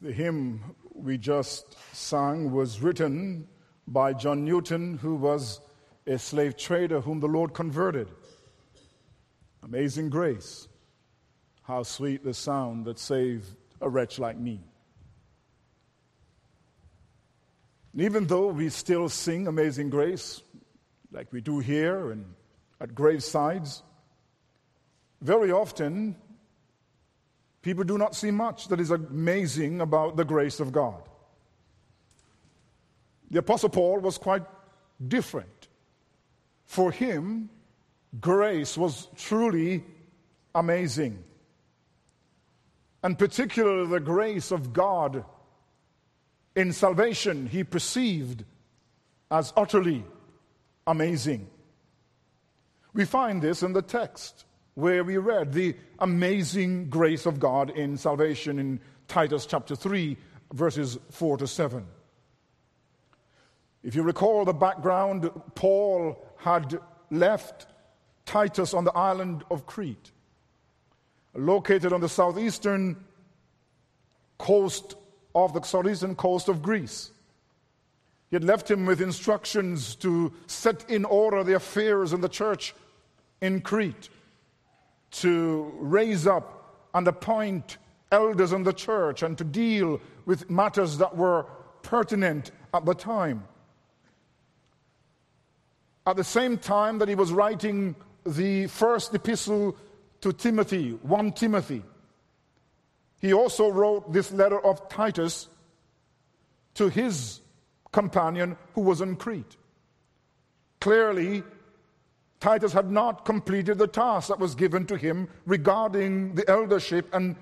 The hymn we just sang was written by John Newton, who was a slave trader whom the Lord converted. Amazing grace. How sweet the sound that saved a wretch like me. And even though we still sing Amazing Grace, like we do here and at gravesides, very often People do not see much that is amazing about the grace of God. The Apostle Paul was quite different. For him, grace was truly amazing. And particularly the grace of God in salvation, he perceived as utterly amazing. We find this in the text where we read the amazing grace of God in salvation in Titus chapter 3, verses 4 to 7. If you recall the background, Paul had left Titus on the island of Crete, located on the southeastern coast of the southeastern coast of Greece. He had left him with instructions to set in order the affairs in the church in Crete to raise up and appoint elders in the church and to deal with matters that were pertinent at the time. At the same time that he was writing the first epistle to Timothy, 1 Timothy, he also wrote this letter of Titus to his companion who was in Crete. Clearly, Titus had not completed the task that was given to him regarding the eldership and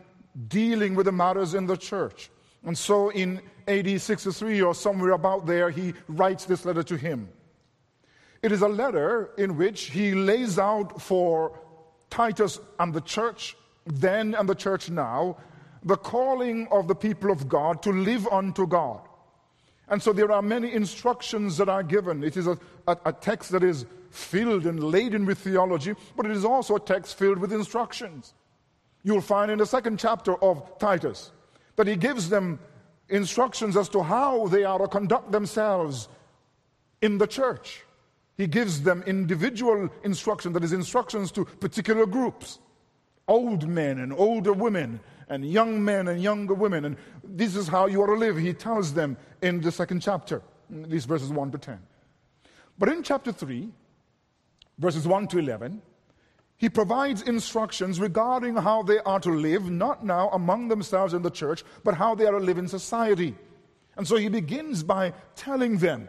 dealing with the matters in the church. And so in AD 63 or somewhere about there, he writes this letter to him. It is a letter in which he lays out for Titus and the church then and the church now the calling of the people of God to live unto God. And so there are many instructions that are given. It is a, a, a text that is filled and laden with theology, but it is also a text filled with instructions. You'll find in the second chapter of Titus that he gives them instructions as to how they are to conduct themselves in the church. He gives them individual instruction, that is, instructions to particular groups old men and older women, and young men and younger women. And this is how you are to live, he tells them in the second chapter, these verses 1 to 10. But in chapter 3, verses 1 to 11, he provides instructions regarding how they are to live, not now among themselves in the church, but how they are to live in society. And so he begins by telling them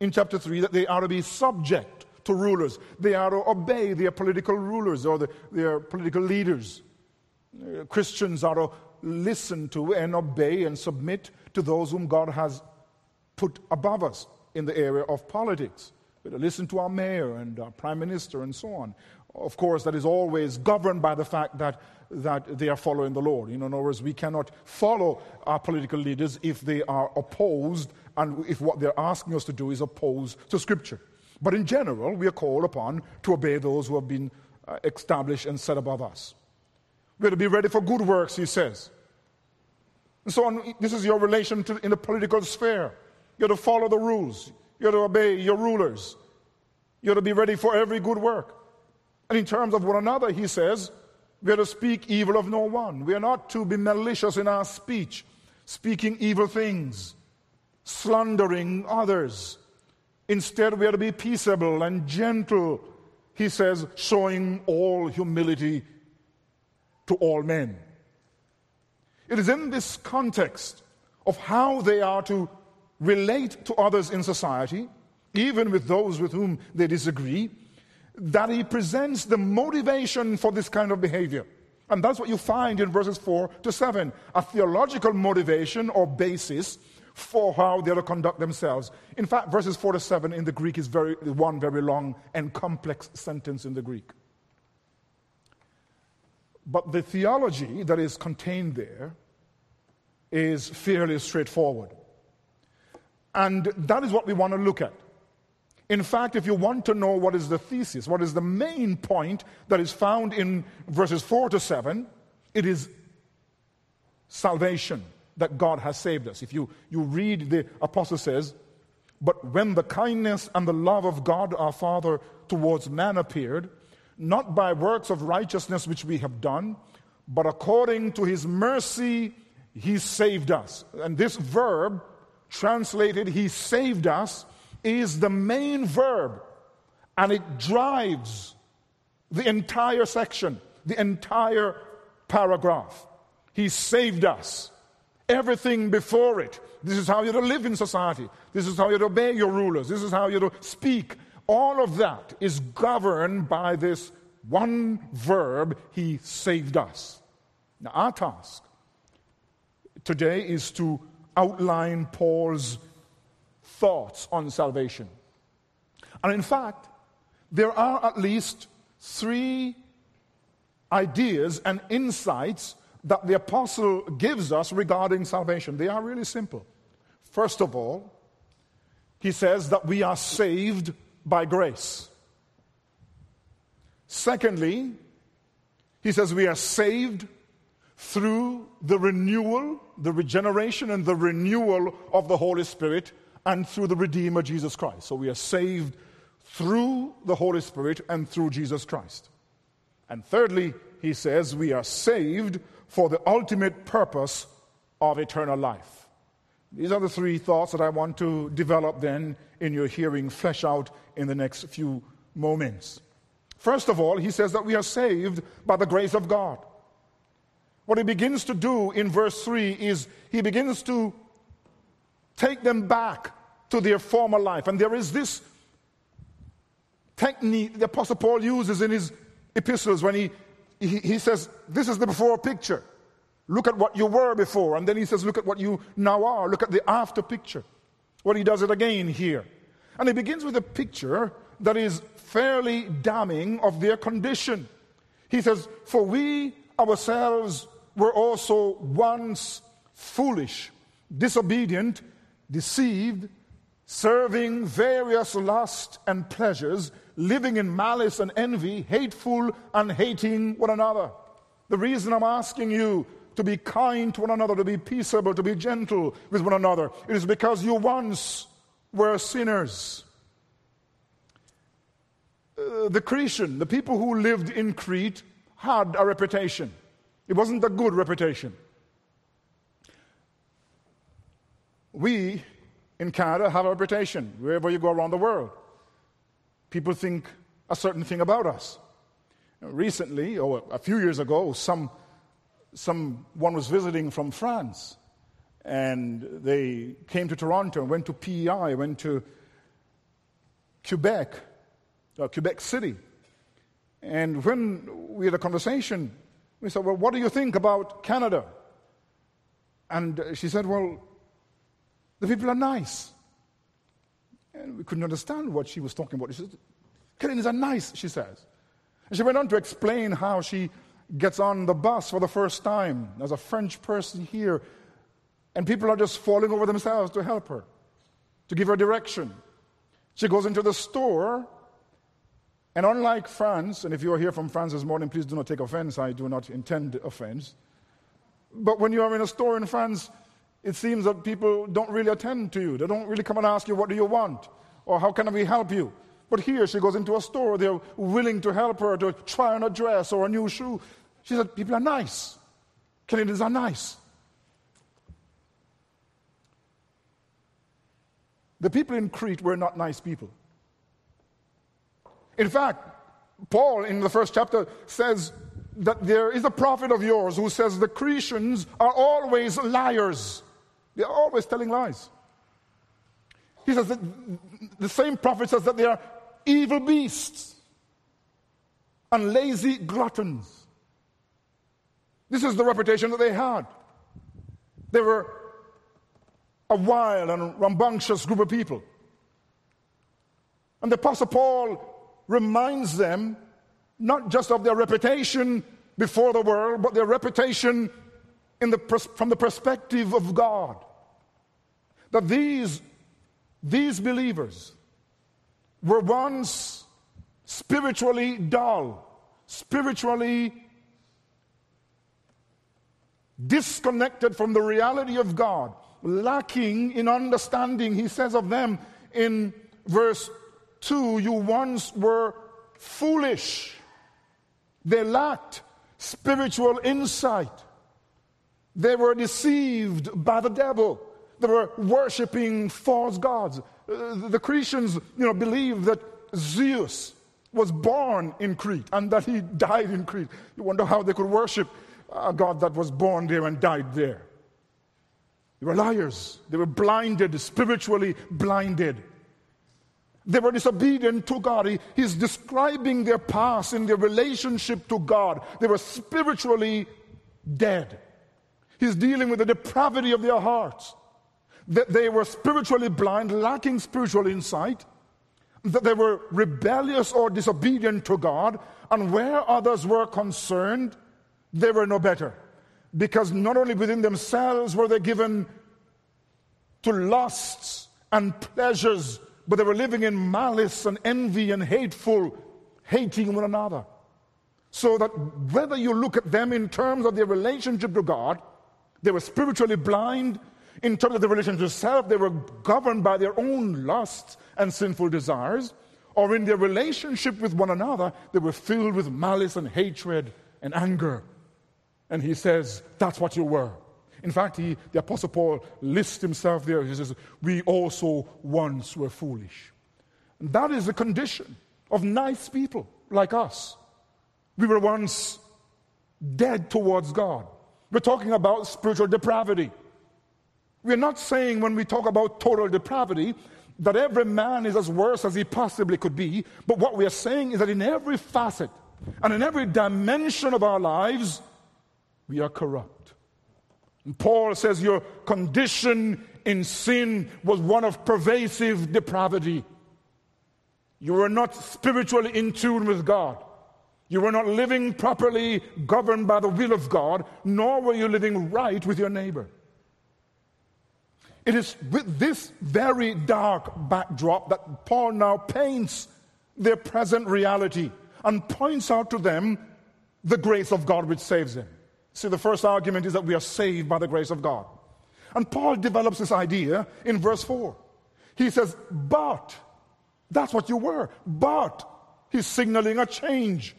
in chapter 3 that they are to be subject to rulers, they are to obey their political rulers or the, their political leaders. Uh, Christians are to listen to and obey and submit to those whom God has put above us in the area of politics. We to listen to our mayor and our prime minister and so on. Of course, that is always governed by the fact that, that they are following the Lord. in other words, we cannot follow our political leaders if they are opposed and if what they're asking us to do is opposed to Scripture. But in general, we are called upon to obey those who have been uh, established and set above us. We're to be ready for good works, he says. And so on, this is your relation to, in the political sphere. You're to follow the rules. You're to obey your rulers. You're to be ready for every good work. And in terms of one another, he says, we are to speak evil of no one. We are not to be malicious in our speech, speaking evil things, slandering others. Instead, we are to be peaceable and gentle, he says, showing all humility to all men. It is in this context of how they are to relate to others in society, even with those with whom they disagree, that he presents the motivation for this kind of behavior. And that's what you find in verses 4 to 7 a theological motivation or basis for how they're to conduct themselves. In fact, verses 4 to 7 in the Greek is very, one very long and complex sentence in the Greek. But the theology that is contained there is fairly straightforward. And that is what we want to look at. In fact, if you want to know what is the thesis, what is the main point that is found in verses 4 to 7, it is salvation. that God has saved us. If you, you read, the apostle says, But when the kindness and the love of God our Father towards man appeared, not by works of righteousness which we have done, but according to his mercy, he saved us. And this verb, translated, he saved us, is the main verb, and it drives the entire section, the entire paragraph. He saved us. Everything before it. This is how you're to live in society. This is how you're to obey your rulers. This is how you're to speak. All of that is governed by this one verb, He saved us. Now, our task today is to outline Paul's thoughts on salvation. And in fact, there are at least three ideas and insights that the apostle gives us regarding salvation. They are really simple. First of all, he says that we are saved by grace. Secondly, he says we are saved through the renewal, the regeneration, and the renewal of the Holy Spirit, and through the Redeemer Jesus Christ. So we are saved through the Holy Spirit and through Jesus Christ. And thirdly, he says we are saved for the ultimate purpose of eternal life. These are the three thoughts that I want to develop then in your hearing, flesh out in the next few moments. First of all, he says that we are saved by the grace of God. What he begins to do in verse 3 is he begins to take them back to their former life. And there is this technique the Apostle Paul uses in his epistles when he, he, he says, This is the before picture. Look at what you were before. And then he says, Look at what you now are. Look at the after picture. Well, he does it again here. And he begins with a picture that is fairly damning of their condition. He says, For we ourselves were also once foolish, disobedient, deceived, serving various lusts and pleasures, living in malice and envy, hateful and hating one another. The reason I'm asking you to be kind to one another, to be peaceable, to be gentle with one another, it is because you once were sinners. Uh, the Cretan, the people who lived in Crete, had a reputation. It wasn't a good reputation. We in Canada have a reputation wherever you go around the world. People think a certain thing about us. Recently, or a few years ago, some, someone was visiting from France and they came to Toronto, went to PEI, went to Quebec, uh, Quebec City. And when we had a conversation, we said, Well, what do you think about Canada? And uh, she said, Well, the people are nice. And we couldn't understand what she was talking about. She said, Canadians are nice, she says. And she went on to explain how she gets on the bus for the first time as a French person here, and people are just falling over themselves to help her, to give her direction. She goes into the store, and unlike France, and if you are here from France this morning, please do not take offense, I do not intend offense. But when you are in a store in France, it seems that people don't really attend to you. They don't really come and ask you, What do you want? or How can we help you? But here she goes into a store, they're willing to help her to try on a dress or a new shoe. She said, People are nice. Canadians are nice. The people in Crete were not nice people. In fact, Paul in the first chapter says that there is a prophet of yours who says the Cretans are always liars. They're always telling lies. He says that the same prophet says that they are evil beasts and lazy gluttons. This is the reputation that they had. They were a wild and rambunctious group of people. And the Apostle Paul reminds them not just of their reputation before the world, but their reputation the, from the perspective of God. That these, these believers were once spiritually dull, spiritually disconnected from the reality of God, lacking in understanding. He says of them in verse 2 You once were foolish. They lacked spiritual insight. They were deceived by the devil. They were worshiping false gods. Uh, the Cretans, you know, believe that Zeus was born in Crete and that he died in Crete. You wonder how they could worship a God that was born there and died there. They were liars. They were blinded, spiritually blinded. They were disobedient to God. He, he's describing their past in their relationship to God. They were spiritually dead. He's dealing with the depravity of their hearts. That they were spiritually blind, lacking spiritual insight. That they were rebellious or disobedient to God. And where others were concerned, they were no better. Because not only within themselves were they given to lusts and pleasures, but they were living in malice and envy and hateful, hating one another. So that whether you look at them in terms of their relationship to God, they were spiritually blind. In terms of their relationship to self, they were governed by their own lusts and sinful desires. Or in their relationship with one another, they were filled with malice and hatred and anger and he says, That's what you were. In fact, he, the Apostle Paul lists himself there. He says, We also once were foolish. And that is the condition of nice people like us. We were once dead towards God. We're talking about spiritual depravity. We're not saying when we talk about total depravity that every man is as worse as he possibly could be, but what we are saying is that in every facet and in every dimension of our lives, we are corrupt. Paul says your condition in sin was one of pervasive depravity. You were not spiritually in tune with God. You were not living properly governed by the will of God, nor were you living right with your neighbor. It is with this very dark backdrop that Paul now paints their present reality and points out to them the grace of God which saves them. See, the first argument is that we are saved by the grace of God. And Paul develops this idea in verse 4. He says, But, that's what you were. But, he's signaling a change.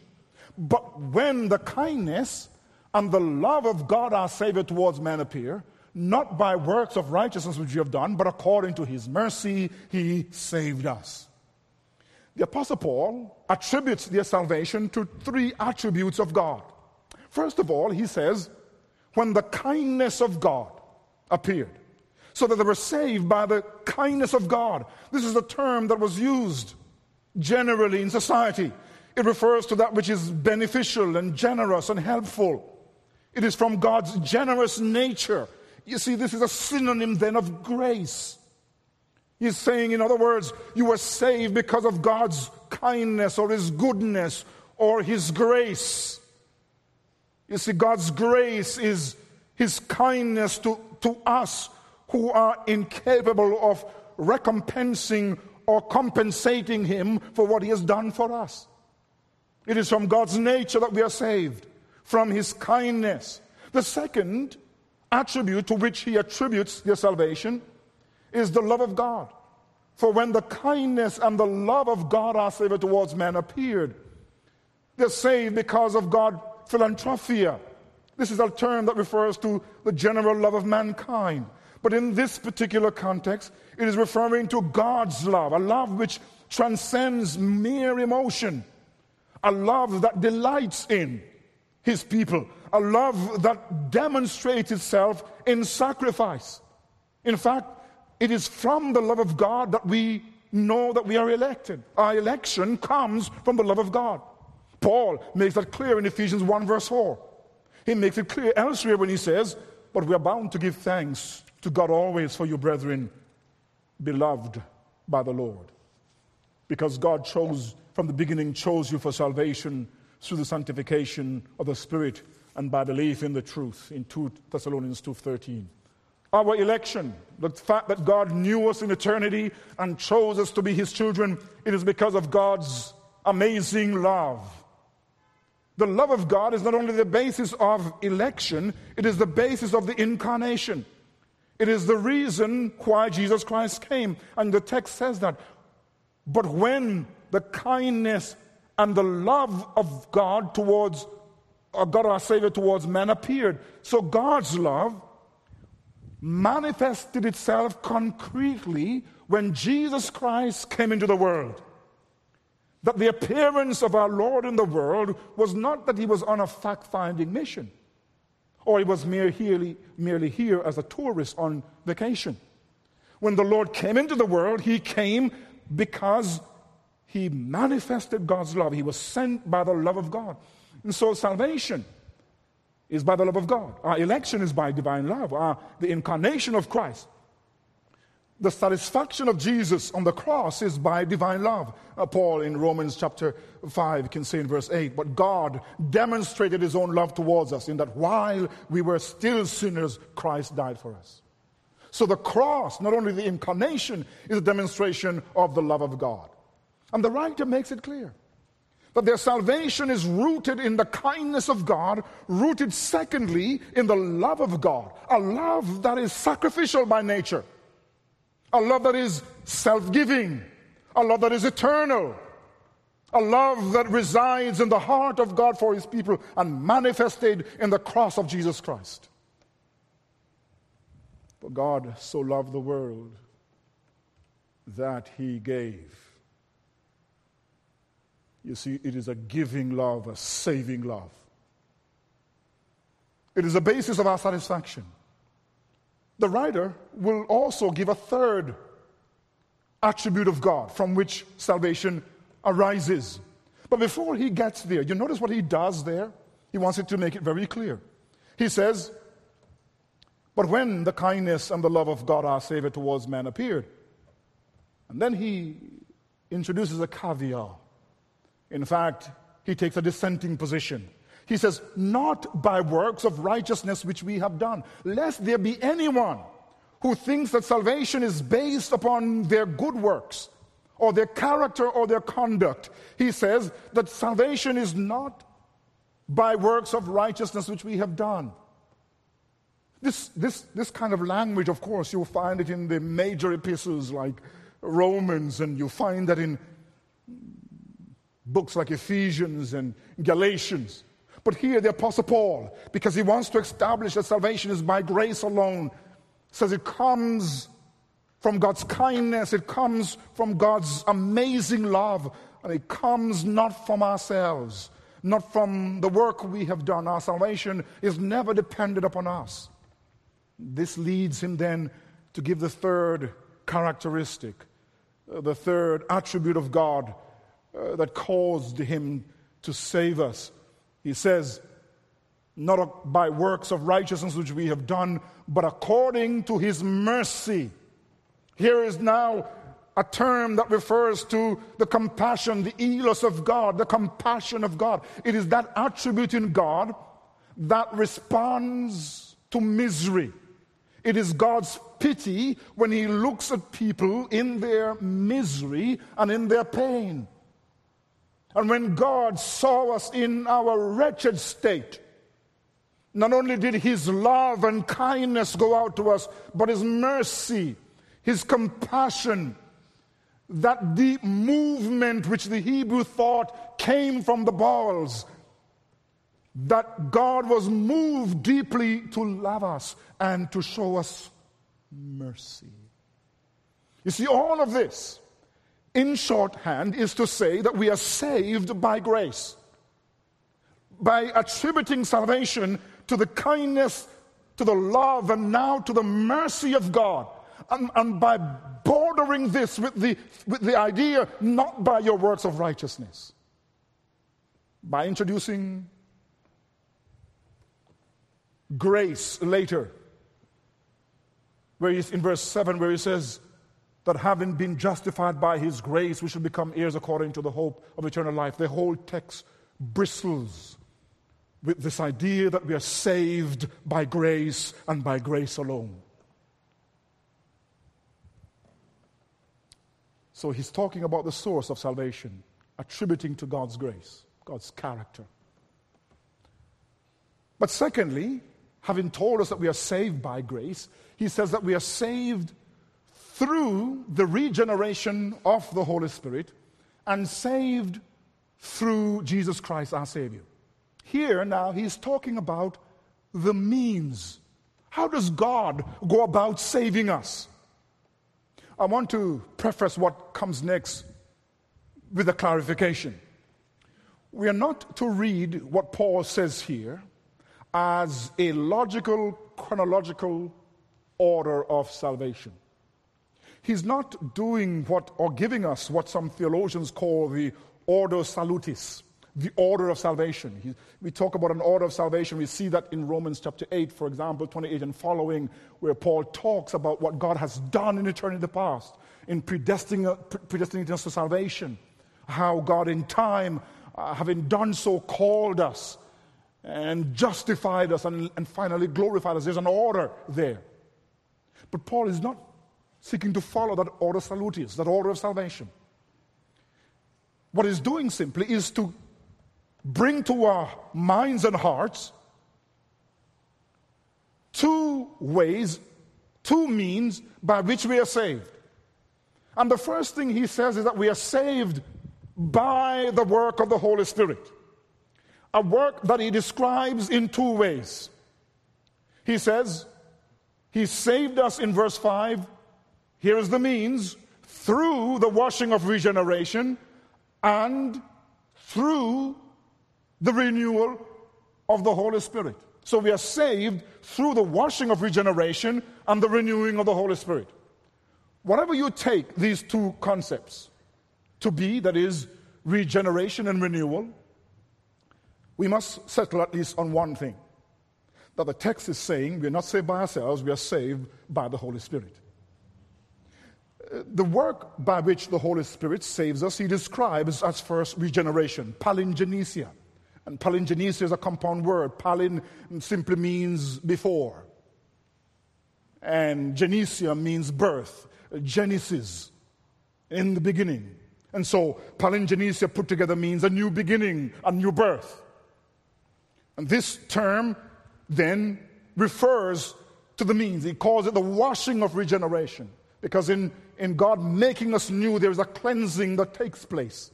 But when the kindness and the love of God our Savior towards men appear, not by works of righteousness which you have done, but according to his mercy, he saved us. The Apostle Paul attributes their salvation to three attributes of God First of all, he says, when the kindness of God appeared, so that they were saved by the kindness of God. This is a term that was used generally in society. It refers to that which is beneficial and generous and helpful. It is from God's generous nature. You see, this is a synonym then of grace. He's saying, in other words, you were saved because of God's kindness or His goodness or His grace. You see, God's grace is His kindness to, to us who are incapable of recompensing or compensating Him for what He has done for us. It is from God's nature that we are saved, from His kindness. The second attribute to which He attributes their salvation is the love of God. For when the kindness and the love of God, our Savior, towards men appeared, they're saved because of God philanthropia. This is a term that refers to the general love of mankind. But in this particular context, it is referring to God's love, a love which transcends mere emotion, a love that delights in His people, a love that demonstrates itself in sacrifice. In fact, it is from the love of God that we know that we are elected. Our election comes from the love of God. Paul makes that clear in Ephesians 1, verse 4. He makes it clear elsewhere when he says, But we are bound to give thanks to God always for you, brethren, beloved by the Lord. Because God chose, from the beginning, chose you for salvation through the sanctification of the Spirit and by belief in the truth in 2 Thessalonians 2.13. Our election, the fact that God knew us in eternity and chose us to be his children, it is because of God's amazing love The love of God is not only the basis of election, it is the basis of the incarnation. It is the reason why Jesus Christ came. And the text says that. But when the kindness and the love of God towards uh, God our Savior towards man appeared. So God's love manifested itself concretely when Jesus Christ came into the world. That the appearance of our Lord in the world was not that he was on a fact finding mission or he was merely, merely here as a tourist on vacation. When the Lord came into the world, he came because he manifested God's love. He was sent by the love of God. And so salvation is by the love of God. Our election is by divine love. Our, the incarnation of Christ. The satisfaction of Jesus on the cross is by divine love. Uh, Paul in Romans chapter 5 can say in verse 8, But God demonstrated his own love towards us in that while we were still sinners, Christ died for us. So the cross, not only the incarnation, is a demonstration of the love of God. And the writer makes it clear that their salvation is rooted in the kindness of God, rooted secondly in the love of God, a love that is sacrificial by nature, a love that is self giving, a love that is eternal, a love that resides in the heart of God for his people and manifested in the cross of Jesus Christ. For God so loved the world that he gave you see, it is a giving love, a saving love. It is the basis of our satisfaction. The writer will also give a third attribute of God from which salvation arises. But before he gets there, you notice what he does there? He wants it to make it very clear. He says, But when the kindness and the love of God our Savior towards man appeared, and then he introduces a caveat. In fact, he takes a dissenting position. He says, Not by works of righteousness which we have done, lest there be anyone who thinks that salvation is based upon their good works or their character or their conduct. He says that salvation is not by works of righteousness which we have done. This, this, this kind of language, of course, you'll find it in the major epistles like Romans, and you find that in books like Ephesians and Galatians. But here, the Apostle Paul, because he wants to establish that salvation is by grace alone, says it comes from God's kindness, it comes from God's amazing love, and it comes not from ourselves, not from the work we have done. Our salvation is never dependent upon us. This leads him then to give the third characteristic, uh, the third attribute of God uh, that caused him to save us. He says, not by works of righteousness which we have done, but according to his mercy. Here is now a term that refers to the compassion, the eleos of God, the compassion of God. It is that attribute in God that responds to misery. It is God's pity when He looks at people in their misery and in their pain. And when God saw us in our wretched state, not only did his love and kindness go out to us, but his mercy, his compassion, that deep movement which the Hebrew thought came from the balls, that God was moved deeply to love us and to show us mercy. You see, all of this in shorthand, is to say that we are saved by grace. By attributing salvation to the kindness, to the love, and now to the mercy of God. And, and by bordering this with the, with the idea not by your works of righteousness, by introducing grace later, where in verse 7, where he says, that having been justified by his grace, we should become heirs according to the hope of eternal life. The whole text bristles with this idea that we are saved by grace and by grace alone. So he's talking about the source of salvation, attributing to God's grace, God's character. But secondly, having told us that we are saved by grace, he says that we are saved through the regeneration of the Holy Spirit and saved through Jesus Christ our Savior. Here now he's talking about the means. How does God go about saving us? I want to preface what comes next with a clarification. We are not to read what Paul says here as a logical, chronological order of salvation. He's not doing what or giving us what some theologians call the ordo salutis, the order of salvation. He, we talk about an order of salvation. We see that in Romans chapter 8, for example, 28 and following, where Paul talks about what God has done in eternity past in predestining, predestinating us to salvation. How God, in time, uh, having done so, called us and justified us and, and finally glorified us. There's an order there. But Paul is not seeking to follow that ordo salutis, that order of salvation. What he's doing simply is to bring to our minds and hearts two ways, two means by which we are saved. And the first thing he says is that we are saved by the work of the Holy Spirit. A work that he describes in two ways. He says, He saved us in verse 5. Here is the means through the washing of regeneration and through the renewal of the Holy Spirit. So we are saved through the washing of regeneration and the renewing of the Holy Spirit. Whatever you take these two concepts to be, that is, regeneration and renewal, we must settle at least on one thing that the text is saying we're not saved by ourselves, we are saved by the Holy Spirit. The work by which the Holy Spirit saves us, he describes as first regeneration, palingenesia. And palingenesia is a compound word. Palin simply means before. And genesia means birth, genesis, in the beginning. And so palingenesia put together means a new beginning, a new birth. And this term then refers to the means. He calls it the washing of regeneration. Because in, in God making us new, there's a cleansing that takes place.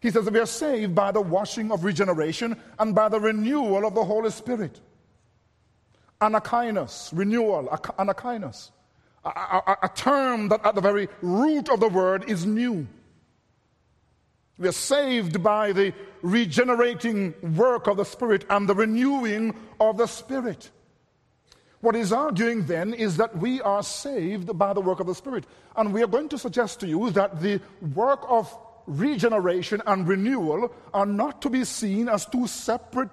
He says we are saved by the washing of regeneration and by the renewal of the Holy Spirit. Anakainos, renewal, anakainos. A, a, a, term that at the very root of the word is new. We are saved by the regenerating work of the Spirit and the renewing of the Spirit. What he's arguing then is that we are saved by the work of the Spirit. And we are going to suggest to you that the work of regeneration and renewal are not to be seen as two separate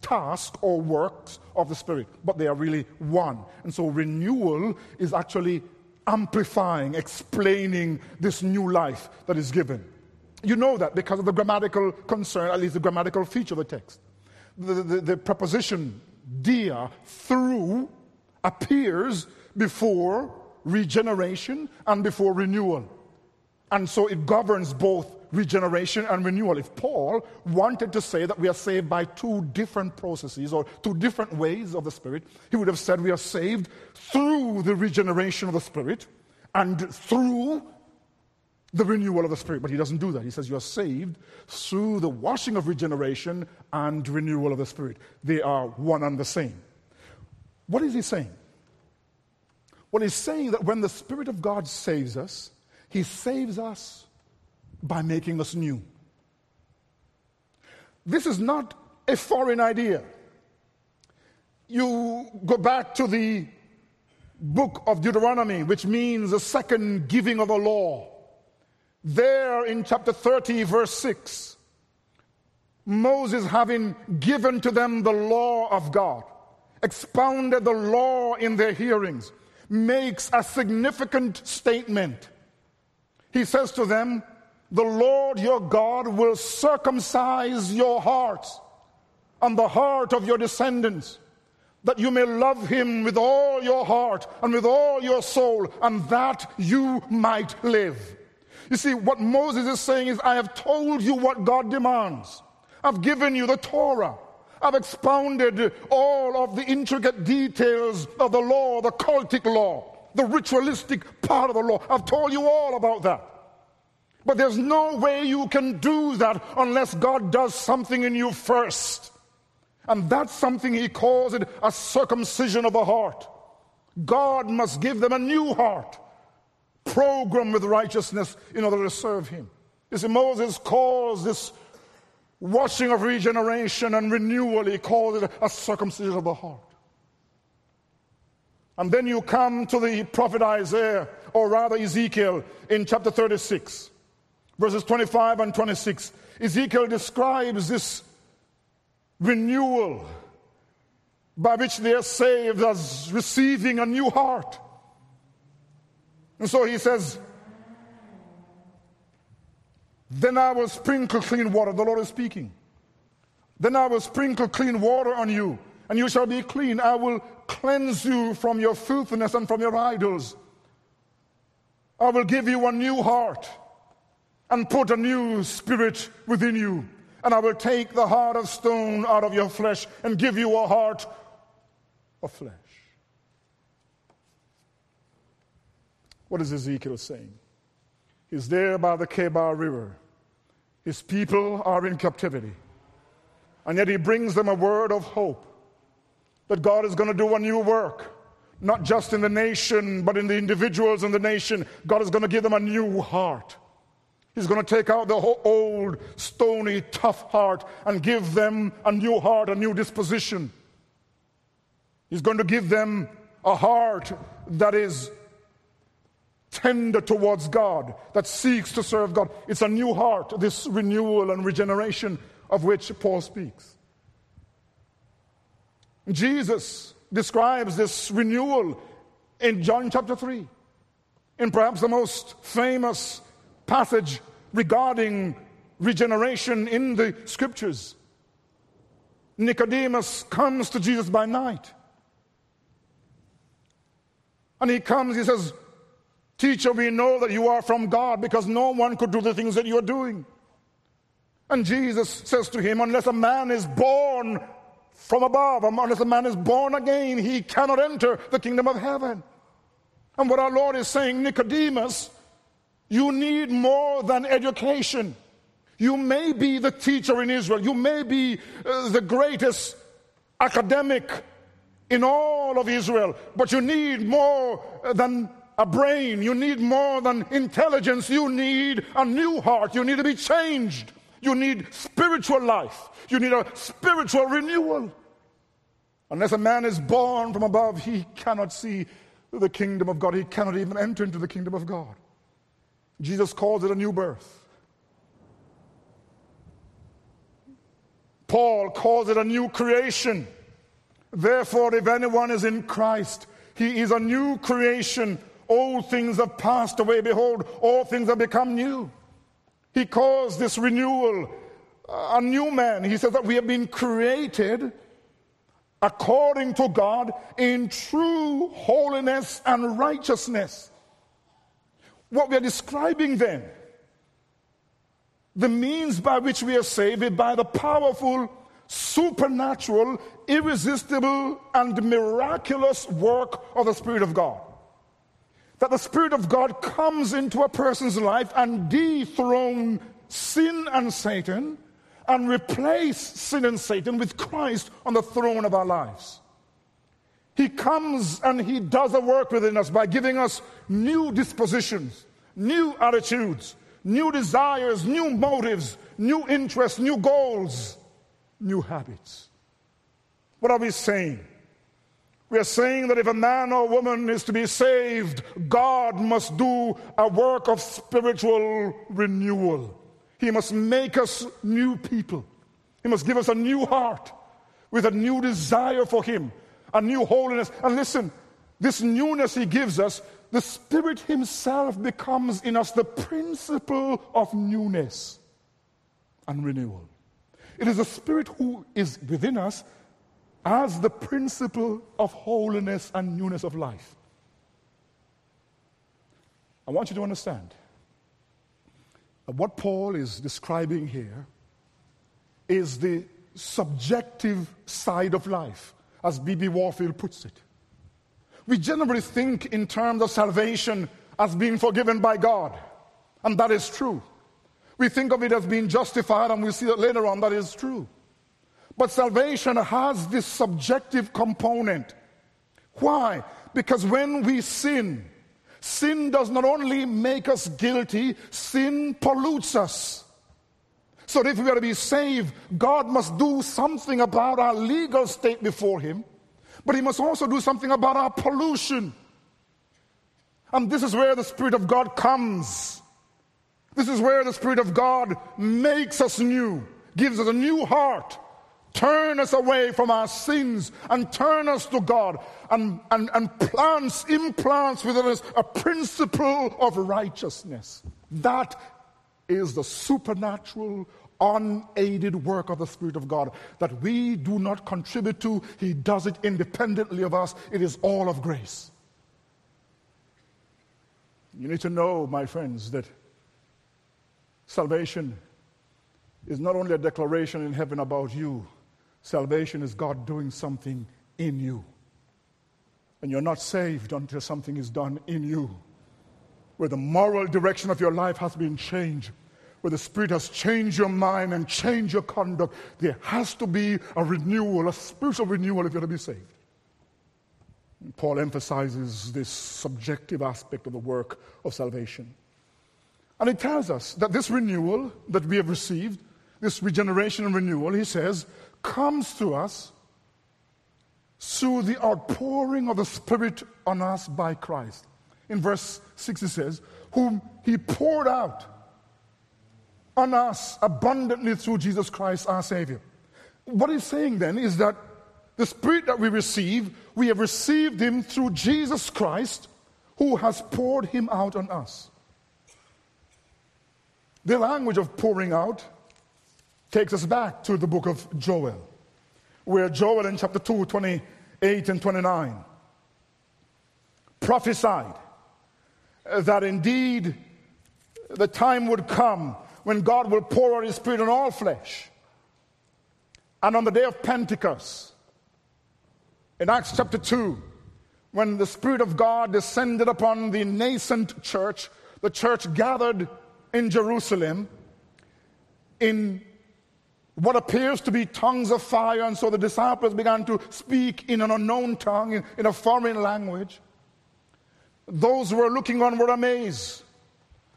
tasks or works of the Spirit, but they are really one. And so renewal is actually amplifying, explaining this new life that is given. You know that because of the grammatical concern, at least the grammatical feature of the text. The, the, the preposition dia, through, appears before regeneration and before renewal. And so it governs both regeneration and renewal. If Paul wanted to say that we are saved by two different processes or two different ways of the Spirit, he would have said we are saved through the regeneration of the Spirit and through the renewal of the Spirit. But he doesn't do that. He says you are saved through the washing of regeneration and renewal of the Spirit. They are one and the same. What is he saying? Well, he's saying that when the Spirit of God saves us, he saves us by making us new. This is not a foreign idea. You go back to the book of Deuteronomy, which means the second giving of a law. There in chapter 30, verse 6, Moses, having given to them the law of God, expounded the law in their hearings, makes a significant statement. He says to them, The Lord your God will circumcise your hearts and the heart of your descendants, that you may love him with all your heart and with all your soul, and that you might live. You see, what Moses is saying is, I have told you what God demands. I've given you the Torah. I've expounded all of the intricate details of the law, the cultic law, the ritualistic part of the law. I've told you all about that. But there's no way you can do that unless God does something in you first. And that's something he calls it a circumcision of the heart. God must give them a new heart, programmed with righteousness in order to serve him. You see, Moses calls this washing of regeneration and renewal, he calls it a circumcision of the heart. And then you come to the prophet Isaiah, or rather Ezekiel, in chapter 36 verses 25 and 26, Ezekiel describes this renewal by which they are saved as receiving a new heart. And so he says, Then I will sprinkle clean water. The Lord is speaking. Then I will sprinkle clean water on you, and you shall be clean. I will cleanse you from your filthiness and from your idols. I will give you a new heart and put a new spirit within you. And I will take the heart of stone out of your flesh and give you a heart of flesh. What is Ezekiel saying? He's there by the Chebar River. His people are in captivity. And yet he brings them a word of hope that God is going to do a new work, not just in the nation, but in the individuals in the nation. God is going to give them a new heart. He's going to take out the old, stony, tough heart and give them a new heart, a new disposition. He's going to give them a heart that is tender towards God, that seeks to serve God. It's a new heart, this renewal and regeneration of which Paul speaks. Jesus describes this renewal in John chapter 3, in perhaps the most famous passage regarding regeneration in the scriptures. Nicodemus comes to Jesus by night. And he comes, he says, Teacher, we know that you are from God because no one could do the things that you are doing. And Jesus says to him, Unless a man is born from above, unless a man is born again, he cannot enter the kingdom of heaven. And what our Lord is saying, Nicodemus, you need more than education. You may be the teacher in Israel. You may be uh, the greatest academic in all of Israel, but you need more than a brain. You need more than intelligence. You need a new heart. You need to be changed. You need spiritual life. You need a spiritual renewal. Unless a man is born from above, he cannot see the kingdom of God. He cannot even enter into the kingdom of God. Jesus calls it a new birth. Paul calls it a new creation. Therefore, if anyone is in Christ, he is a new creation. Old things have passed away. Behold, all things have become new. He calls this renewal uh, a new man. He says that we have been created according to God in true holiness and righteousness what we are describing then, the means by which we are saved by the powerful, supernatural, irresistible, and miraculous work of the Spirit of God. That the Spirit of God comes into a person's life and dethrone sin and Satan and replace sin and Satan with Christ on the throne of our lives. He comes and He does a work within us by giving us new dispositions, new attitudes, new desires, new motives, new interests, new goals, new habits. What are we saying? We are saying that if a man or woman is to be saved, God must do a work of spiritual renewal. He must make us new people. He must give us a new heart with a new desire for Him a new holiness. And listen, this newness He gives us, the Spirit Himself becomes in us the principle of newness and renewal. It is the Spirit who is within us as the principle of holiness and newness of life. I want you to understand that what Paul is describing here is the subjective side of life, as B.B. Warfield puts it. We generally think in terms of salvation as being forgiven by God, and that is true. We think of it as being justified, and we'll see that later on that is true. But salvation has this subjective component. Why? Because when we sin, sin does not only make us guilty, sin pollutes us. So if we are to be saved, God must do something about our legal state before Him, but He must also do something about our pollution. And this is where the Spirit of God comes. This is where the Spirit of God makes us new, gives us a new heart, turn us away from our sins and turn us to God and, and, and plants, implants within us a principle of righteousness. That is the supernatural, unaided work of the Spirit of God that we do not contribute to. He does it independently of us. It is all of grace. You need to know, my friends, that salvation is not only a declaration in heaven about you, salvation is God doing something in you. And you're not saved until something is done in you, where the moral direction of your life has been changed, where the Spirit has changed your mind and changed your conduct. There has to be a renewal, a spiritual renewal if you're to be saved. Paul emphasizes this subjective aspect of the work of salvation. And he tells us that this renewal that we have received, this regeneration and renewal, he says, comes to us through the outpouring of the Spirit on us by Christ. In verse 6, he says, Whom he poured out on us abundantly through Jesus Christ our Savior. What he's saying then is that the Spirit that we receive, we have received Him through Jesus Christ, who has poured Him out on us. The language of pouring out takes us back to the book of Joel, where Joel in chapter 2, 28 and 29 prophesied that indeed the time would come when God will pour out His Spirit on all flesh. And on the day of Pentecost, in Acts chapter 2, when the Spirit of God descended upon the nascent church, the church gathered in Jerusalem in what appears to be tongues of fire, and so the disciples began to speak in an unknown tongue, in, in a foreign language. Those who were looking on were amazed.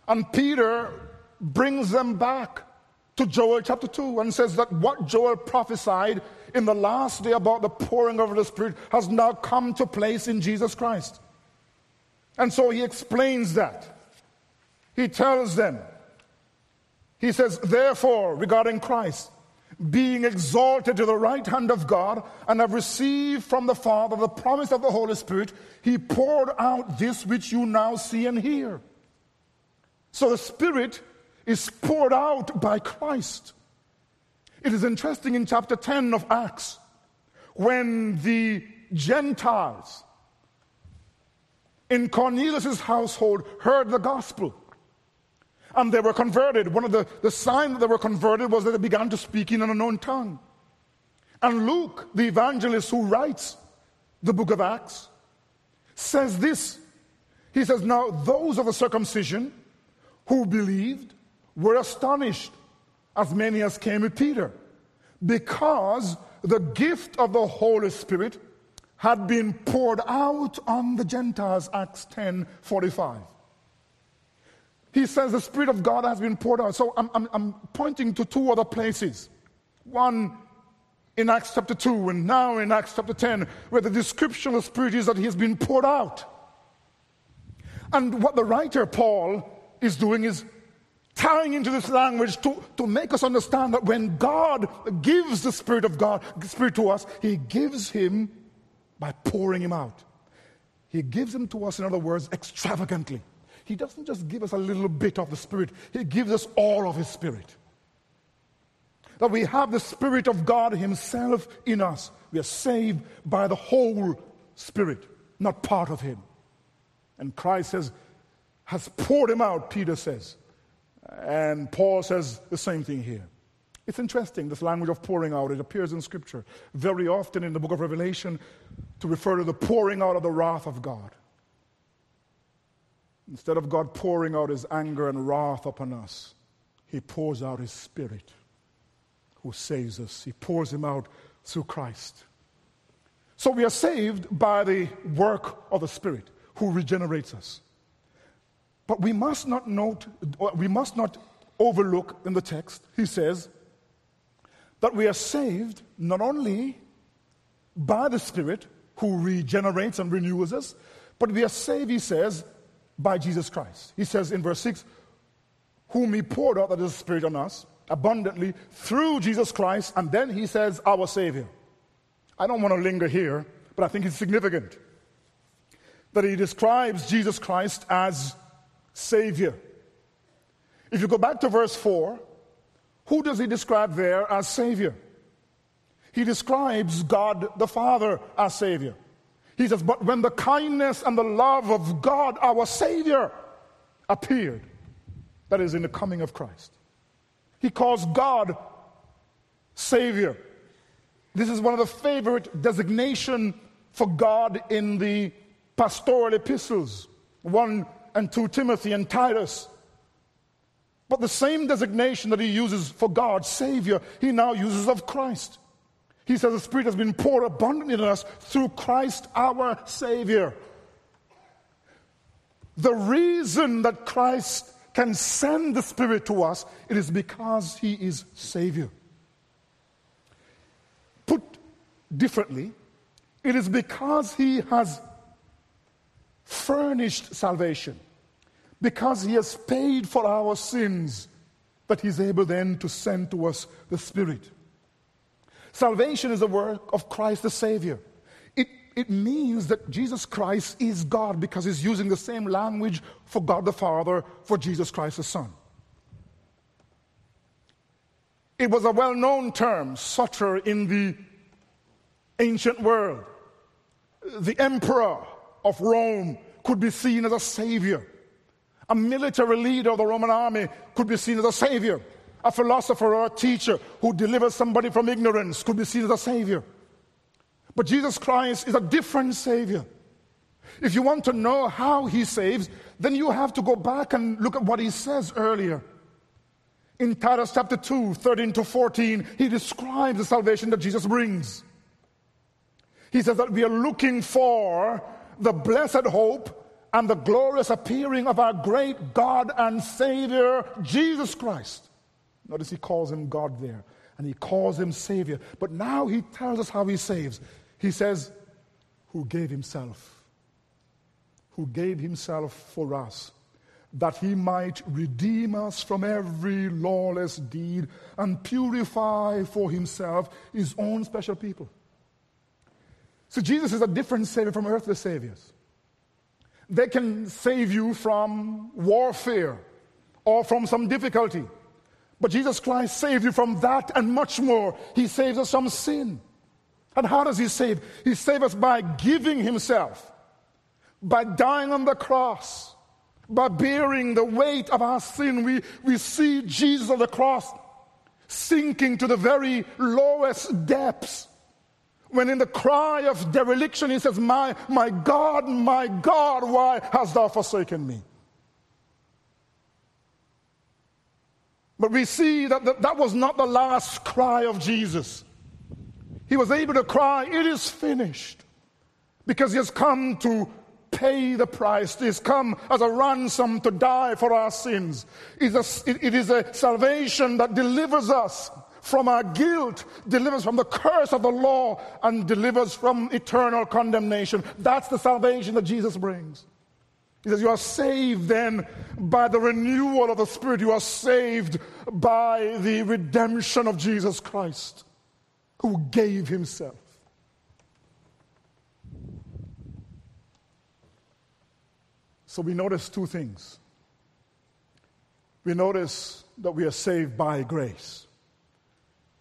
And Peter brings them back to Joel chapter 2 and says that what Joel prophesied in the last day about the pouring of the Spirit has now come to place in Jesus Christ. And so he explains that. He tells them, he says, therefore, regarding Christ, being exalted to the right hand of God and have received from the Father the promise of the Holy Spirit, he poured out this which you now see and hear. So the Spirit is poured out by Christ. It is interesting in chapter 10 of Acts when the Gentiles in Cornelius' household heard the gospel and they were converted. One of the, the signs that they were converted was that they began to speak in an unknown tongue. And Luke, the evangelist who writes the book of Acts, says this. He says, Now those of the circumcision who believed were astonished as many as came with Peter, because the gift of the Holy Spirit had been poured out on the Gentiles, Acts 10 45. He says the Spirit of God has been poured out. So I'm, I'm, I'm pointing to two other places. One in Acts chapter 2, and now in Acts chapter 10, where the description of the Spirit is that He has been poured out. And what the writer Paul is doing is tying into this language to, to make us understand that when God gives the Spirit of God, Spirit to us, He gives Him by pouring Him out. He gives Him to us, in other words, extravagantly. He doesn't just give us a little bit of the Spirit, He gives us all of His Spirit. That we have the Spirit of God Himself in us. We are saved by the whole Spirit, not part of Him. And Christ says, has poured Him out, Peter says. And Paul says the same thing here. It's interesting, this language of pouring out. It appears in Scripture very often in the book of Revelation to refer to the pouring out of the wrath of God. Instead of God pouring out his anger and wrath upon us, he pours out his Spirit who saves us. He pours him out through Christ. So we are saved by the work of the Spirit who regenerates us. But we must not note, we must not overlook in the text, he says, that we are saved not only by the Spirit who regenerates and renews us, but we are saved, he says, by Jesus Christ. He says in verse 6, whom he poured out, that is the Spirit on us, abundantly through Jesus Christ, and then he says, our Savior. I don't want to linger here, but I think it's significant that he describes Jesus Christ as Savior. If you go back to verse 4, who does he describe there as Savior? He describes God the Father as Savior. He says, But when the kindness and the love of God, our Savior, appeared, that is, in the coming of Christ, he calls God Savior. This is one of the favorite designation for God in the pastoral epistles, 1 and 2 Timothy and Titus. But the same designation that he uses for God, Savior, he now uses of Christ. He says the Spirit has been poured abundantly in us through Christ our Savior. The reason that Christ can send the Spirit to us, it is because he is Savior. Put differently, it is because he has furnished salvation because he has paid for our sins, that he's able then to send to us the Spirit. Salvation is the work of Christ the Savior. It, it means that Jesus Christ is God because he's using the same language for God the Father for Jesus Christ the Son. It was a well known term, soter, in the ancient world. The emperor of Rome could be seen as a savior. A military leader of the Roman army could be seen as a savior. A philosopher or a teacher who delivers somebody from ignorance could be seen as a savior. But Jesus Christ is a different savior. If you want to know how he saves, then you have to go back and look at what he says earlier. In Titus chapter 2, 13 to 14, he describes the salvation that Jesus brings. He says that we are looking for the blessed hope and the glorious appearing of our great God and Savior, Jesus Christ. Notice he calls him God there, and he calls him Savior. But now he tells us how he saves. He says, Who gave himself, who gave himself for us, that he might redeem us from every lawless deed and purify for himself his own special people. So Jesus is a different Savior from earthly Saviors. They can save you from warfare or from some difficulty. But Jesus Christ saved you from that and much more. He saves us from sin. And how does He save? He saves us by giving Himself, by dying on the cross, by bearing the weight of our sin. We, we see Jesus on the cross sinking to the very lowest depths when in the cry of dereliction he says, My, my God, my God, why hast thou forsaken me? But we see that that, that was not the last cry of Jesus. He was able to cry, It is finished. Because he has come to pay the price. He has come as a ransom to die for our sins. It is a salvation that delivers us from our guilt, delivers from the curse of the law, and delivers from eternal condemnation. That's the salvation that Jesus brings. He says, You are saved then by the renewal of the Spirit. You are saved by the redemption of Jesus Christ, who gave Himself. So we notice two things. We notice that we are saved by grace.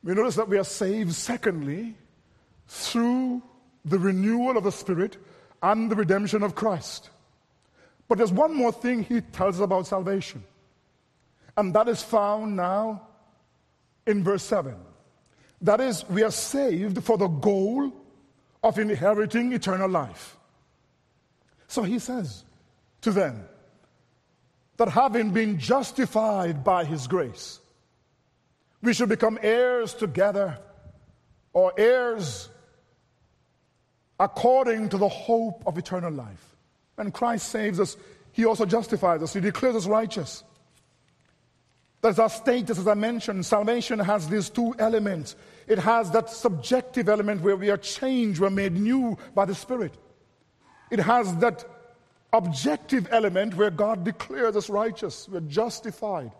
We notice that we are saved, secondly, through the renewal of the Spirit and the redemption of Christ. But there's one more thing he tells about salvation, and that is found now in verse 7. That is, we are saved for the goal of inheriting eternal life. So he says to them that having been justified by his grace, we should become heirs together or heirs according to the hope of eternal life. When Christ saves us, he also justifies us, he declares us righteous. That's our status, as I mentioned. Salvation has these two elements. It has that subjective element where we are changed, we're made new by the Spirit. It has that objective element where God declares us righteous, we're justified,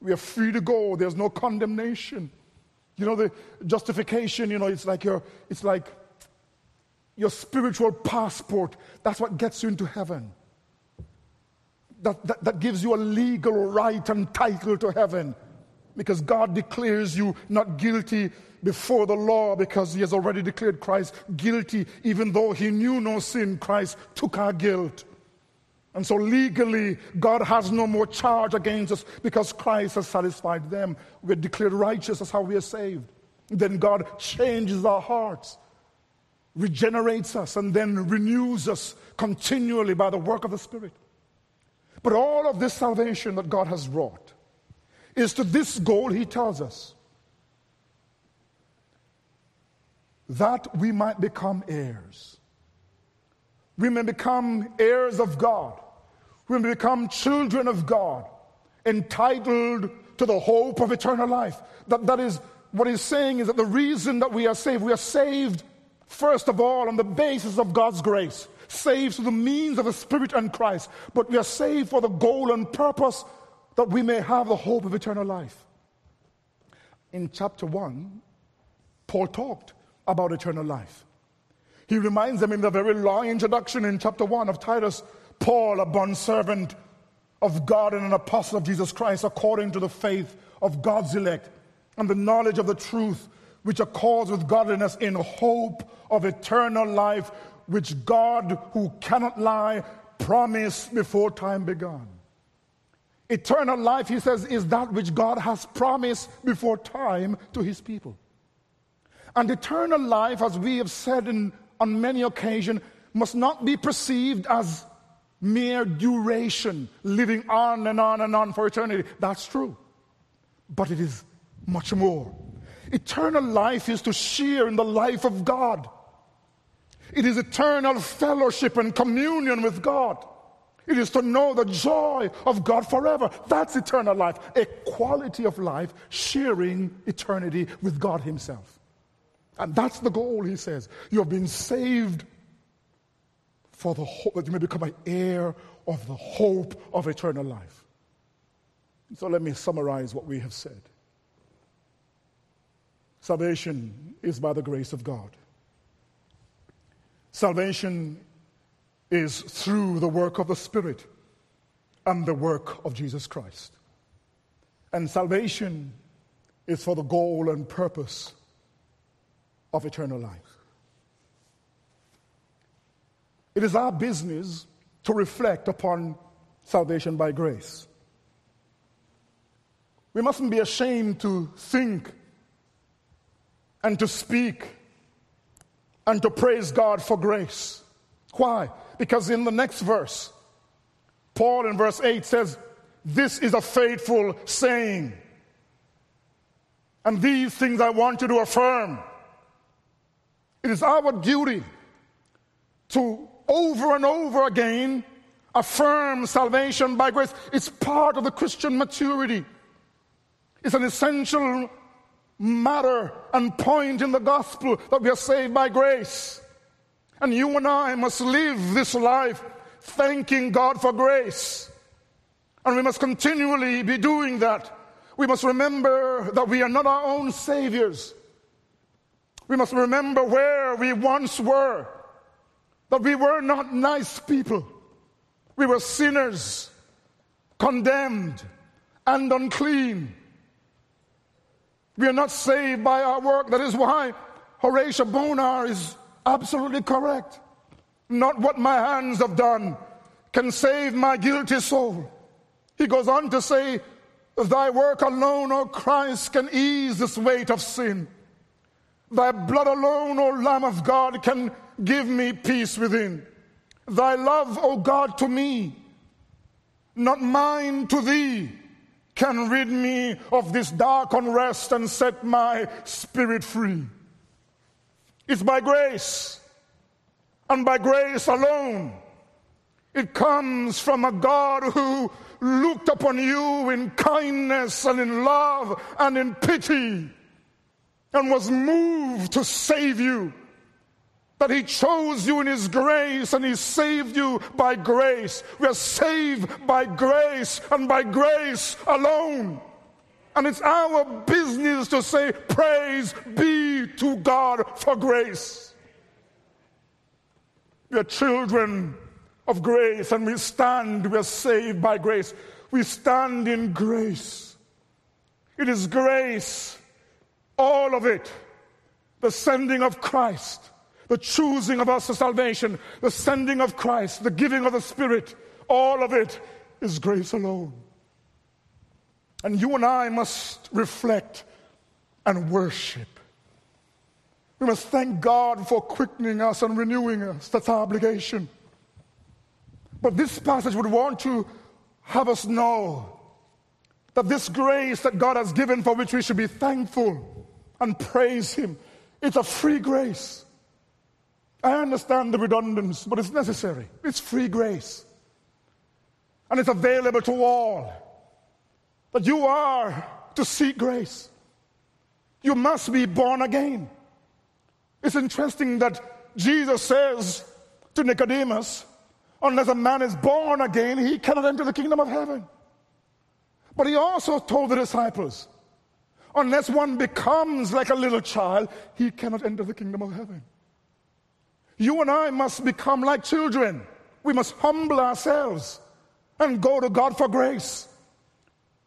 we are free to go, there's no condemnation. You know, the justification, you know, it's like your, it's like your spiritual passport. That's what gets you into heaven. That, that, that gives you a legal right and title to heaven because God declares you not guilty before the law because He has already declared Christ guilty, even though He knew no sin. Christ took our guilt. And so legally, God has no more charge against us because Christ has satisfied them. We're declared righteous. That's how we are saved. Then God changes our hearts, regenerates us, and then renews us continually by the work of the Spirit. But all of this salvation that God has wrought is to this goal, He tells us that we might become heirs. We may become heirs of God. We may become children of God, entitled to the hope of eternal life. That, that is what he's saying is that the reason that we are saved, we are saved first of all on the basis of God's grace, saved through the means of the Spirit and Christ, but we are saved for the goal and purpose that we may have the hope of eternal life. In chapter 1, Paul talked about eternal life. He reminds them in the very long introduction in chapter 1 of Titus Paul, a bondservant of God and an apostle of Jesus Christ, according to the faith of God's elect and the knowledge of the truth, which accords with godliness in hope of eternal life, which God, who cannot lie, promised before time began. Eternal life, he says, is that which God has promised before time to his people. And eternal life, as we have said in, on many occasions, must not be perceived as mere duration, living on and on and on for eternity. That's true. But it is much more. Eternal life is to share in the life of God. It is eternal fellowship and communion with God. It is to know the joy of God forever. That's eternal life, a quality of life, sharing eternity with God Himself. And that's the goal, he says. You have been saved for the hope that you may become an heir of the hope of eternal life. So let me summarize what we have said. Salvation is by the grace of God. Salvation is through the work of the Spirit and the work of Jesus Christ. And salvation is for the goal and purpose of eternal life. It is our business to reflect upon salvation by grace. We mustn't be ashamed to think and to speak and to praise God for grace. Why? Because in the next verse, Paul in verse 8 says, This is a faithful saying. And these things I want you to affirm. It is our duty to over and over again affirm salvation by grace. It's part of the Christian maturity. It's an essential matter and point in the gospel that we are saved by grace. And you and I must live this life thanking God for grace. And we must continually be doing that. We must remember that we are not our own saviors. We must remember where we once were that we were not nice people. We were sinners, condemned, and unclean. We are not saved by our work. That is why Horatio Bonar is absolutely correct. Not what my hands have done can save my guilty soul. He goes on to say, Thy work alone, O Christ, can ease this weight of sin. Thy blood alone, O Lamb of God, can give me peace within. Thy love, O God, to me, not mine to thee, can rid me of this dark unrest and set my spirit free. It's by grace and by grace alone. It comes from a God who looked upon you in kindness and in love and in pity and was moved to save you. That he chose you in his grace and he saved you by grace. We are saved by grace and by grace alone. And it's our business to say, Praise be to God for grace. We are children of grace and we stand, we are saved by grace. We stand in grace. It is grace, all of it. The sending of Christ, the choosing of us for salvation, the sending of Christ, the giving of the Spirit, all of it is grace alone. And you and I must reflect and worship. We must thank God for quickening us and renewing us. That's our obligation. But this passage would want to have us know that this grace that God has given, for which we should be thankful and praise Him, it's a free grace. I understand the redundance, but it's necessary. It's free grace. And it's available to all. But you are to seek grace. You must be born again. It's interesting that Jesus says to Nicodemus, unless a man is born again, he cannot enter the kingdom of heaven. But he also told the disciples, unless one becomes like a little child, he cannot enter the kingdom of heaven. You and I must become like children. We must humble ourselves and go to God for grace.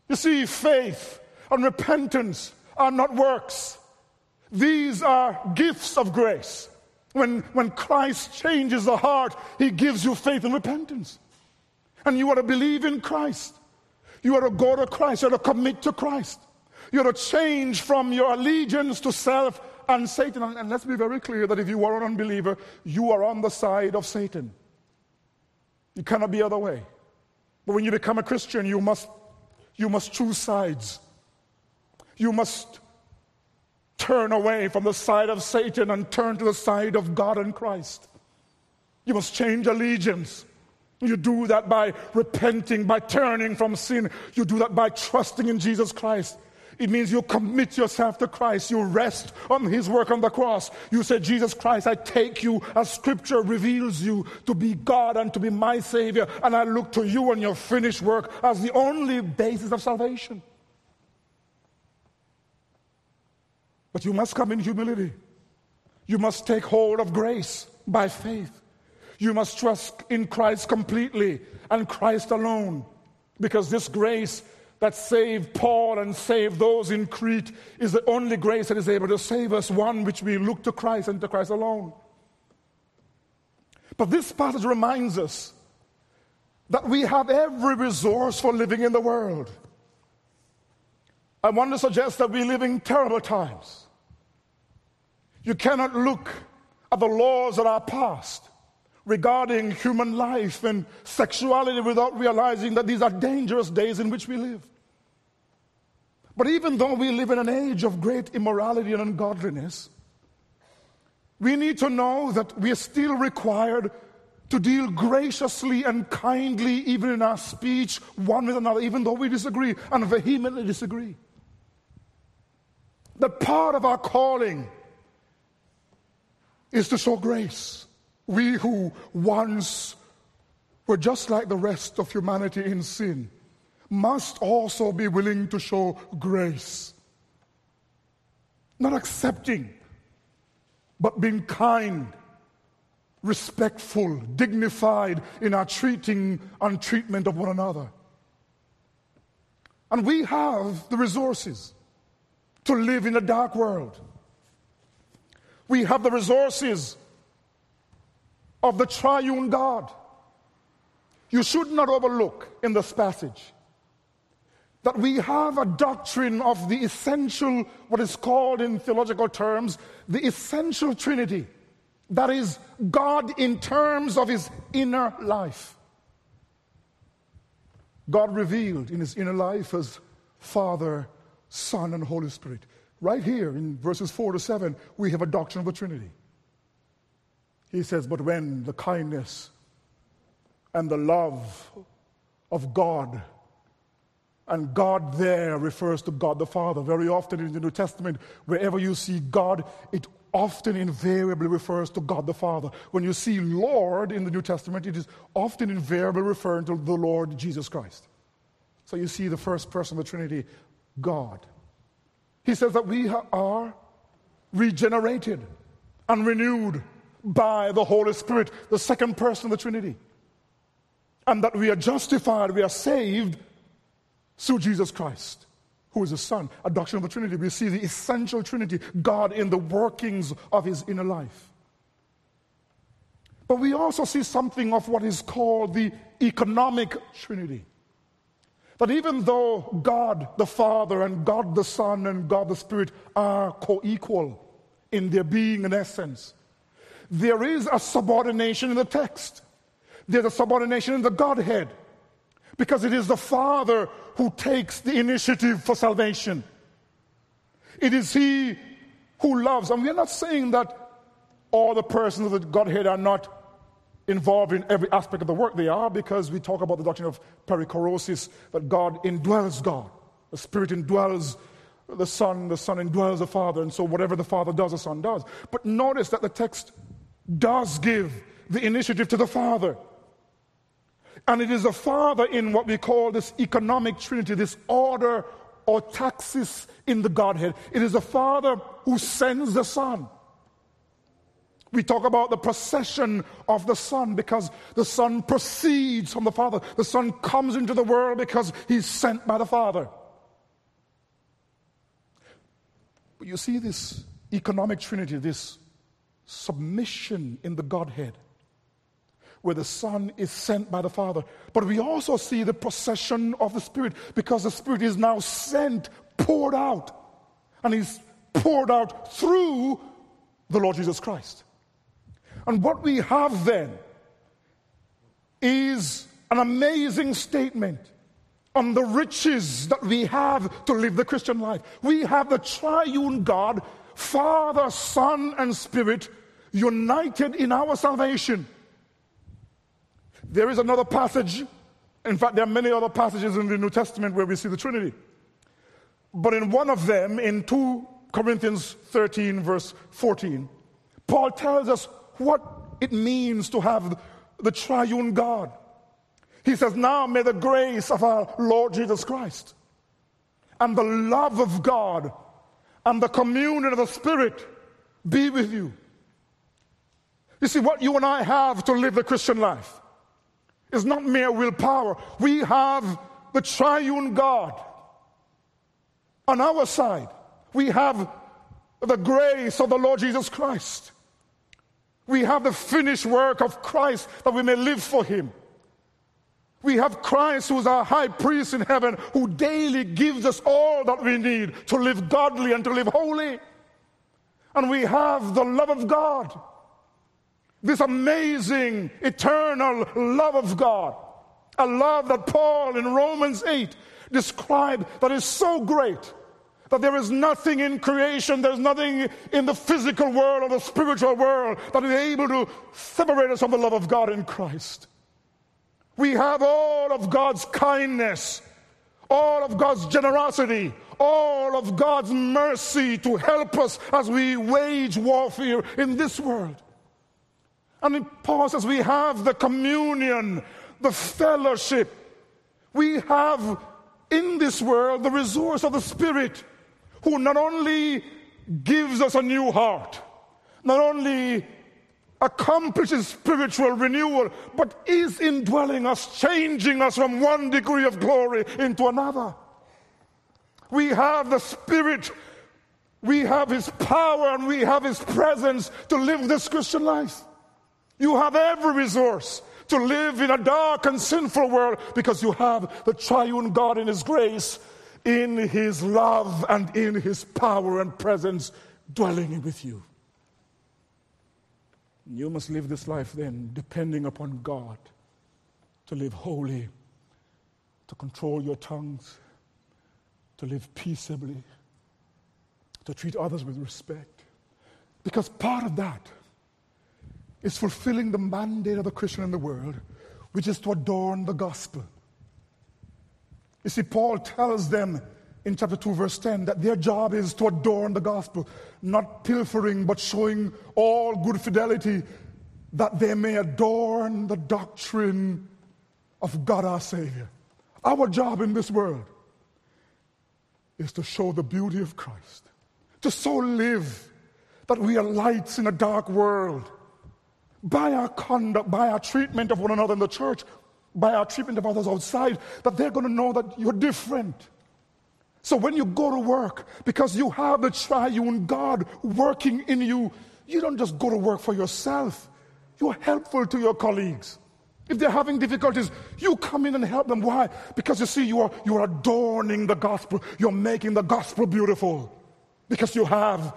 You see, faith and repentance are not works. These are gifts of grace. When, when Christ changes the heart, he gives you faith and repentance. And you are to believe in Christ. You are to go to Christ. You are to commit to Christ. You are to change from your allegiance to self and Satan. And, let's be very clear that if you are an unbeliever, you are on the side of Satan. You cannot be other way. But when you become a Christian, you must you must choose sides. You must turn away from the side of Satan and turn to the side of God and Christ. You must change allegiance. You do that by repenting, by turning from sin. You do that by trusting in Jesus Christ. It means you commit yourself to Christ. You rest on His work on the cross. You say, Jesus Christ, I take you as Scripture reveals you to be God and to be my Savior. And I look to you and your finished work as the only basis of salvation. But you must come in humility. You must take hold of grace by faith. You must trust in Christ completely and Christ alone. Because this grace that saved Paul and saved those in Crete is the only grace that is able to save us, one which we look to Christ and to Christ alone. But this passage reminds us that we have every resource for living in the world. I want to suggest that we live in terrible times. You cannot look at the laws that are passed regarding human life and sexuality without realizing that these are dangerous days in which we live. But even though we live in an age of great immorality and ungodliness, we need to know that we are still required to deal graciously and kindly, even in our speech, one with another, even though we disagree and vehemently disagree. That part of our calling is to show grace. We who once were just like the rest of humanity in sin must also be willing to show grace. Not accepting, but being kind, respectful, dignified in our treating and treatment of one another. And we have the resources to live in a dark world. We have the resources of the triune God. You should not overlook in this passage that we have a doctrine of the essential, what is called in theological terms, the essential Trinity. That is, God in terms of his inner life. God revealed in his inner life as Father, Son, and Holy Spirit. Right here in verses 4 to 7, we have a doctrine of the Trinity. He says, But when the kindness and the love of God and God there refers to God the Father. Very often in the New Testament, wherever you see God, it often invariably refers to God the Father. When you see Lord in the New Testament, it is often invariably referring to the Lord Jesus Christ. So you see the first person of the Trinity, God. He says that we are regenerated and renewed by the Holy Spirit, the second person of the Trinity. And that we are justified, we are saved through Jesus Christ, who is the Son, a doctrine of the Trinity. We see the essential Trinity, God in the workings of his inner life. But we also see something of what is called the economic Trinity. That even though God the Father and God the Son and God the Spirit are co equal in their being and essence, there is a subordination in the text. There's a subordination in the Godhead because it is the Father who takes the initiative for salvation. It is He who loves. And we're not saying that all the persons of the Godhead are not involved in every aspect of the work. They are because we talk about the doctrine of perichoresis, that God indwells God. The Spirit indwells the Son, the Son indwells the Father, and so whatever the Father does, the Son does. But notice that the text does give the initiative to the Father. And it is the Father in what we call this economic trinity, this order or taxis in the Godhead. It is the Father who sends the Son. We talk about the procession of the Son because the Son proceeds from the Father. The Son comes into the world because he's sent by the Father. But you see this economic trinity, this submission in the Godhead where the Son is sent by the Father. But we also see the procession of the Spirit because the Spirit is now sent, poured out, and He's poured out through the Lord Jesus Christ. And what we have then is an amazing statement on the riches that we have to live the Christian life. We have the triune God, Father, Son, and Spirit united in our salvation. There is another passage, in fact, there are many other passages in the New Testament where we see the Trinity. But in one of them, in 2 Corinthians 13, verse 14, Paul tells us what it means to have the triune God. He says, Now may the grace of our Lord Jesus Christ and the love of God and the communion of the Spirit be with you. You see, what you and I have to live the Christian life is not mere willpower. We have the triune God on our side. We have the grace of the Lord Jesus Christ. We have the finished work of Christ that we may live for Him. We have Christ who is our high priest in heaven who daily gives us all that we need to live godly and to live holy. And we have the love of God this amazing, eternal love of God. A love that Paul in Romans 8 described that is so great that there is nothing in creation, there's nothing in the physical world or the spiritual world that is able to separate us from the love of God in Christ. We have all of God's kindness, all of God's generosity, all of God's mercy to help us as we wage warfare in this world. And in Paul says we have the communion, the fellowship. We have in this world the resource of the Spirit who not only gives us a new heart, not only accomplishes spiritual renewal, but is indwelling us, changing us from one degree of glory into another. We have the Spirit, we have His power, and we have His presence to live this Christian life. You have every resource to live in a dark and sinful world because you have the triune God in His grace, in His love, and in His power and presence dwelling with you. You must live this life then depending upon God to live holy, to control your tongues, to live peaceably, to treat others with respect. Because part of that is fulfilling the mandate of the Christian in the world, which is to adorn the gospel. You see, Paul tells them in chapter 2, verse 10, that their job is to adorn the gospel, not pilfering, but showing all good fidelity, that they may adorn the doctrine of God our Savior. Our job in this world is to show the beauty of Christ, to so live that we are lights in a dark world. By our conduct, by our treatment of one another in the church, by our treatment of others outside, that they're going to know that you're different. So when you go to work, because you have the triune God working in you, you don't just go to work for yourself. You're helpful to your colleagues. If they're having difficulties, you come in and help them. Why? Because you see, you are, you are adorning the gospel. You're making the gospel beautiful. Because you have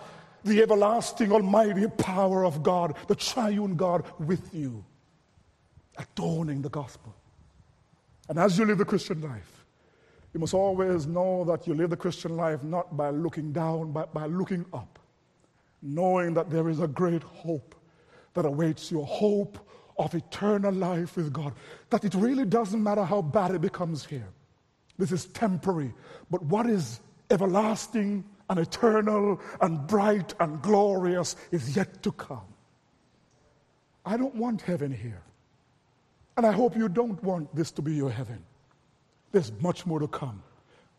the everlasting, almighty power of God, the triune God with you, adorning the gospel. And as you live the Christian life, you must always know that you live the Christian life not by looking down, but by looking up, knowing that there is a great hope that awaits you, a hope of eternal life with God. That it really doesn't matter how bad it becomes here. This is temporary. But what is everlasting and eternal and bright and glorious is yet to come. I don't want heaven here. And I hope you don't want this to be your heaven. There's much more to come.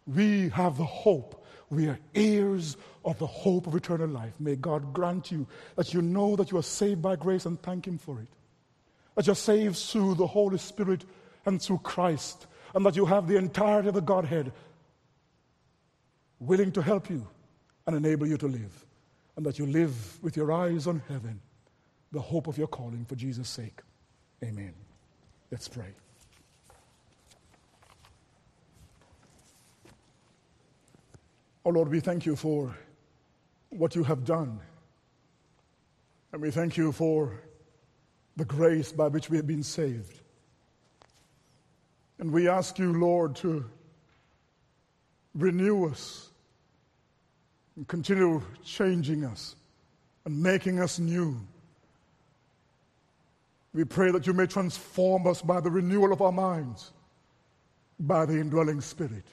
We have the hope. We are heirs of the hope of eternal life. May God grant you that you know that you are saved by grace and thank Him for it. That you're saved through the Holy Spirit and through Christ, and that you have the entirety of the Godhead willing to help you and enable you to live, and that you live with your eyes on heaven, the hope of your calling for Jesus' sake. Amen. Let's pray. Oh Lord, we thank you for what you have done. And we thank you for the grace by which we have been saved. And we ask you, Lord, to renew us and continue changing us and making us new. We pray that you may transform us by the renewal of our minds, by the indwelling Spirit,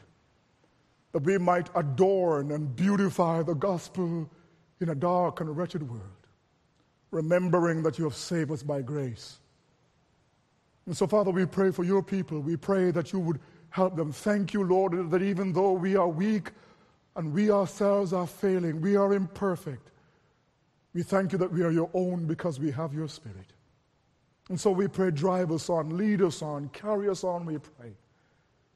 that we might adorn and beautify the gospel in a dark and wretched world, remembering that you have saved us by grace. And so, Father, we pray for your people. We pray that you would help them. Thank you, Lord, that even though we are weak and we ourselves are failing, we are imperfect, we thank you that we are your own because we have your Spirit. And so we pray, drive us on, lead us on, carry us on, we pray,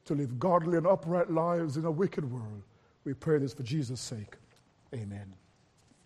to live godly and upright lives in a wicked world. We pray this for Jesus' sake. Amen.